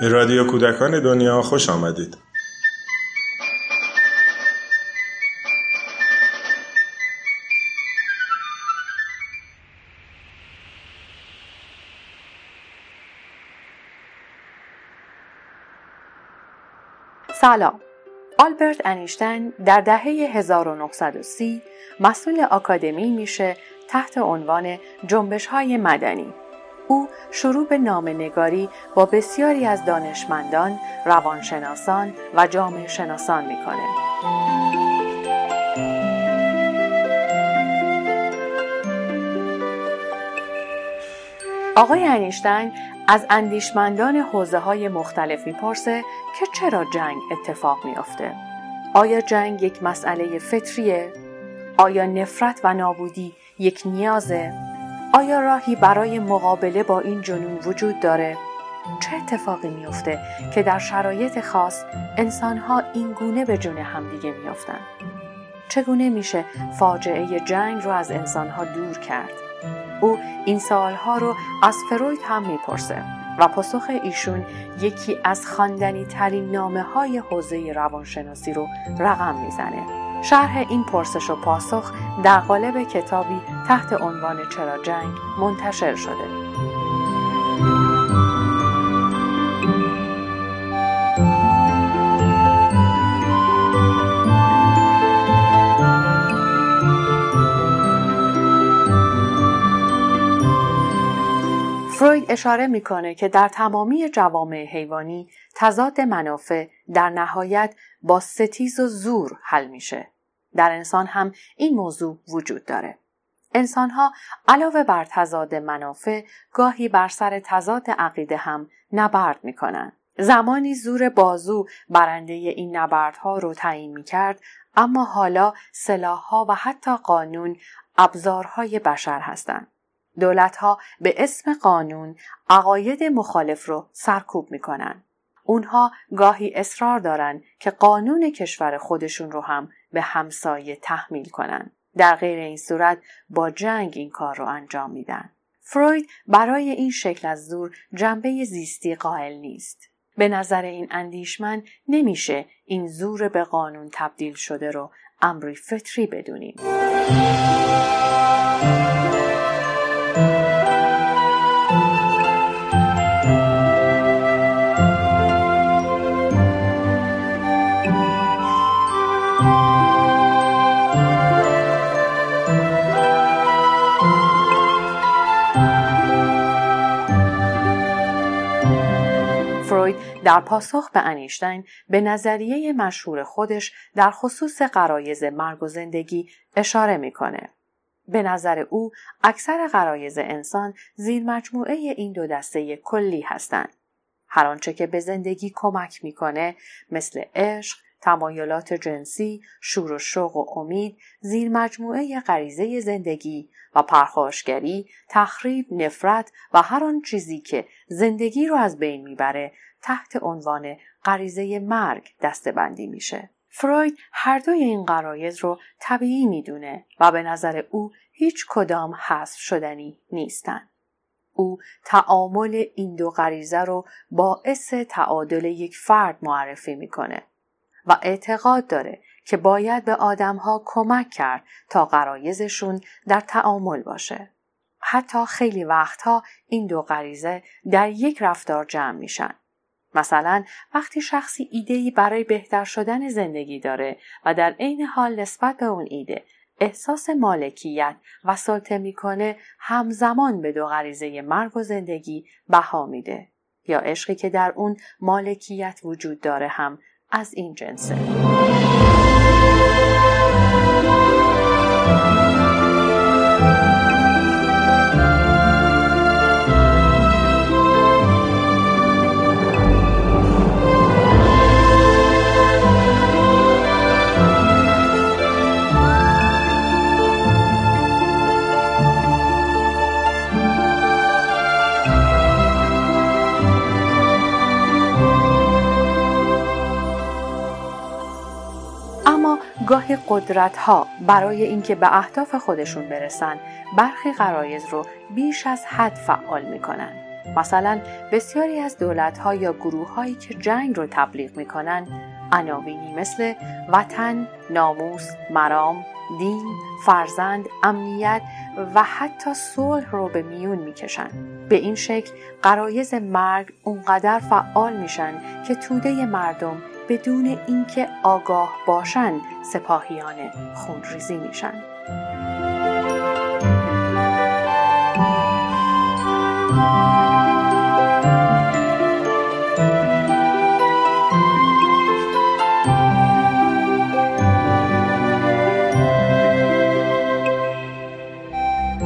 به رادیو کودکان دنیا خوش آمدید. سلام آلبرت انیشتین در دهه 1930 مسئول آکادمی میشه تحت عنوان جنبش های مدنی او شروع به نگاری با بسیاری از دانشمندان، روانشناسان و جامعه شناسان می‌کنه. آقای انیشتین از اندیشمندان حوزه های مختلف می‌پرسه که چرا جنگ اتفاق میافته؟ آیا جنگ یک مسئله فطریه؟ آیا نفرت و نابودی یک نیازه؟ آیا راهی برای مقابله با این جنون وجود داره؟ چه اتفاقی میافته که در شرایط خاص انسانها این گونه به جون همدیگه میافتند؟ چگونه میشه فاجعه جنگ رو از انسانها دور کرد؟ او این سوالها رو از فروید هم می‌پرسه و پاسخ ایشون یکی از خواندنی ترین نامه های حوزه روانشناسی رو رقم می‌زنه شرح این پرسش و پاسخ در قالب کتابی تحت عنوان چرا جنگ منتشر شده. اشاره می‌کنه که در تمامی جوامع حیوانی تضاد منافع در نهایت با ستیز و زور حل میشه. در انسان هم این موضوع وجود داره. انسانها علاوه بر تضاد منافع گاهی بر سر تضاد عقیده هم نبرد می‌کنن. زمانی زور بازو برنده این نبردها رو تعیین می کرد اما حالا سلاحها و حتی قانون ابزارهای بشر هستند. دولتها به اسم قانون عقاید مخالف رو سرکوب می‌کنن. اونها گاهی اصرار دارن که قانون کشور خودشون رو هم به همسایه تحمیل کنن. در غیر این صورت با جنگ این کار رو انجام میدن. فروید برای این شکل از زور جنبه زیستی قائل نیست. به نظر این اندیشمن نمیشه این زور به قانون تبدیل شده رو امری فطری بدونیم. در پاسخ به انیشتین به نظریه مشهور خودش در خصوص قرایز مرگ و زندگی اشاره می‌کنه. به نظر او اکثر قرایز انسان زیر مجموعه این دو دسته کلی هستند. هر آنچه که به زندگی کمک می‌کنه مثل عشق، تمایلات جنسی، شور و شوق و امید زیر مجموعه غریزه زندگی و پرخاشگری، تخریب، نفرت و هر آن چیزی که زندگی رو از بین می‌بره تحت عنوان غریزه مرگ دستبندی میشه. فروید هر دوی این قرایز رو طبیعی می‌دونه و به نظر او هیچ کدام حذف شدنی نیستن. او تعامل این دو غریزه رو باعث تعادل یک فرد معرفی می‌کنه و اعتقاد داره که باید به آدمها کمک کرد تا قرایزشون در تعامل باشه. حتی خیلی وقتها این دو غریزه در یک رفتار جمع میشن. مثلا وقتی شخصی ایدهی برای بهتر شدن زندگی داره و در عین حال نسبت به اون ایده احساس مالکیت و سلطه می‌کنه همزمان به دو غریزه مرگ و زندگی بها میده. یا عشقی که در اون مالکیت وجود داره هم از این جنسه. قدرت ها برای اینکه به اهداف خودشون برسن برخی قرایز رو بیش از حد فعال می‌کنن مثلا بسیاری از دولتها یا گروه هایی که جنگ رو تبلیغ می کنن عناوینی مثل وطن، ناموس، مرام، دین، فرزند، امنیت و حتی صلح رو به میون می‌کشن. به این شکل قرایز مرگ اونقدر فعال میشن که توده مردم بدون اینکه آگاه باشن سپاهیان خونریزی میشن.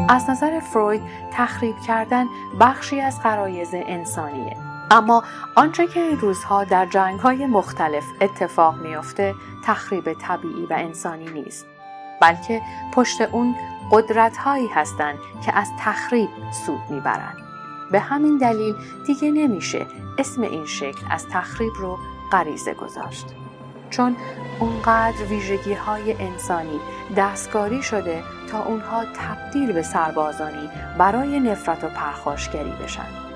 از نظر فروید تخریب کردن بخشی از قرایز انسانیه اما آنچه که این روزها در جنگ های مختلف اتفاق میافته تخریب طبیعی و انسانی نیست بلکه پشت اون قدرت هایی هستند که از تخریب سود می‌برند به همین دلیل دیگه نمیشه اسم این شکل از تخریب رو غریزه گذاشت چون اونقدر ویژگی های انسانی دستکاری شده تا اونها تبدیل به سربازانی برای نفرت و پرخاشگری بشن.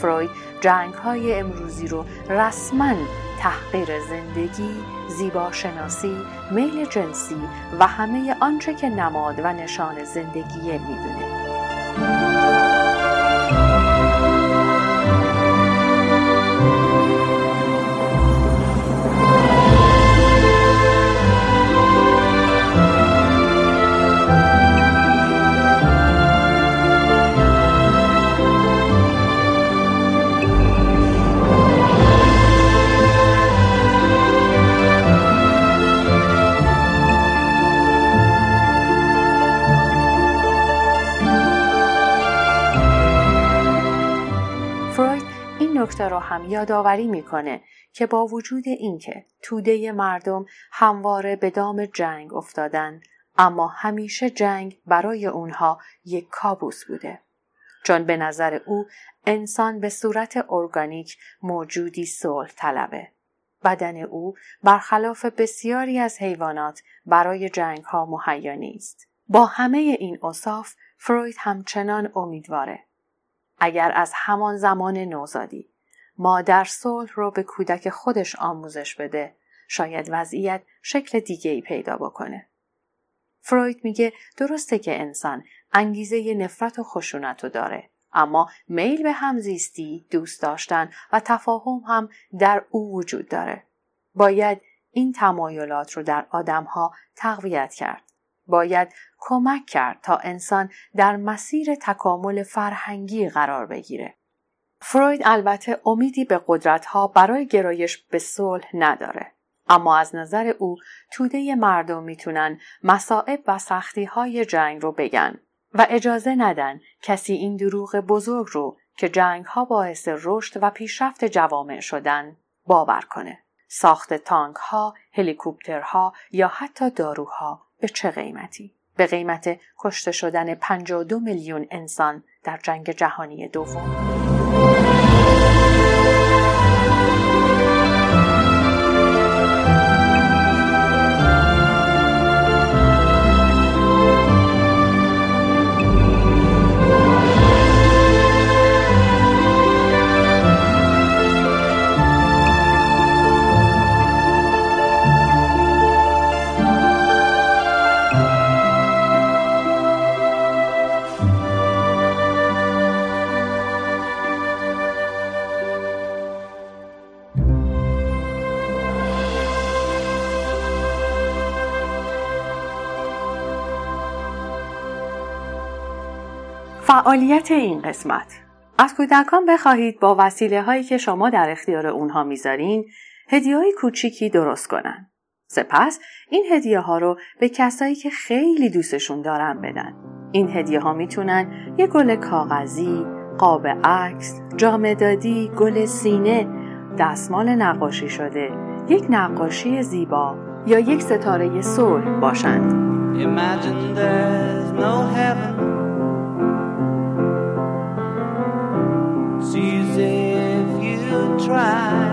فروید جنگ های امروزی رو رسما تحقیر زندگی، زیبا شناسی، میل جنسی و همه آنچه که نماد و نشان زندگیه می‌دونه. نکته رو هم یادآوری می‌کنه که با وجود اینکه توده مردم همواره به دام جنگ افتادن اما همیشه جنگ برای اونها یک کابوس بوده. چون به نظر او انسان به صورت ارگانیک موجودی صلح طلبه. بدن او برخلاف بسیاری از حیوانات برای جنگ ها مهیا نیست. با همه این اصاف فروید همچنان امیدواره. اگر از همان زمان نوزادی مادر صلح رو به کودک خودش آموزش بده شاید وضعیت شکل دیگه ای پیدا بکنه. فروید میگه درسته که انسان انگیزه نفرت و خشونت رو داره اما میل به همزیستی، دوست داشتن و تفاهم هم در او وجود داره. باید این تمایلات رو در آدمها تقویت کرد. باید کمک کرد تا انسان در مسیر تکامل فرهنگی قرار بگیره. فروید البته امیدی به قدرتها برای گرایش به صلح نداره. اما از نظر او توده مردم می‌تونن مصائب و سختی های جنگ رو بگن و اجازه ندن کسی این دروغ بزرگ رو که جنگ ها باعث رشد و پیشرفت جوامع شدن باور کنه. ساخت تانک ها، هلیکوپترها یا حتی داروها به چه قیمتی؟ به قیمت کشته شدن 52 میلیون انسان در جنگ جهانی دوم. فعالیت این قسمت از کودکان بخواهید با وسیله هایی که شما در اختیار اونها می‌ذارین هدیه های کوچیکی درست کنن. سپس این هدیه ها رو به کسایی که خیلی دوستشون دارن بدن. این هدیه ها می‌تونن یه گل کاغذی، قاب عکس، جامدادی، گل سینه، دستمال نقاشی شده، یک نقاشی زیبا یا یک ستاره صلح باشند. Try.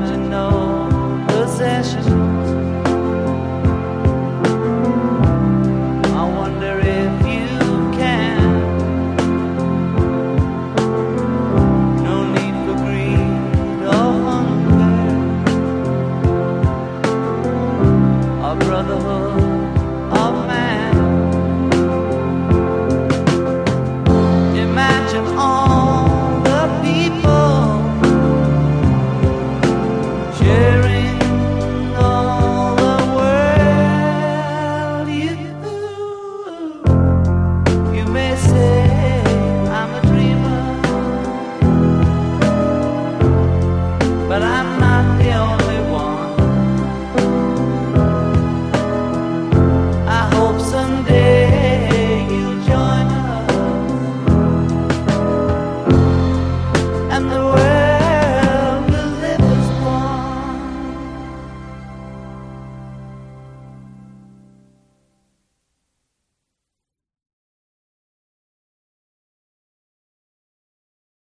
marginal possession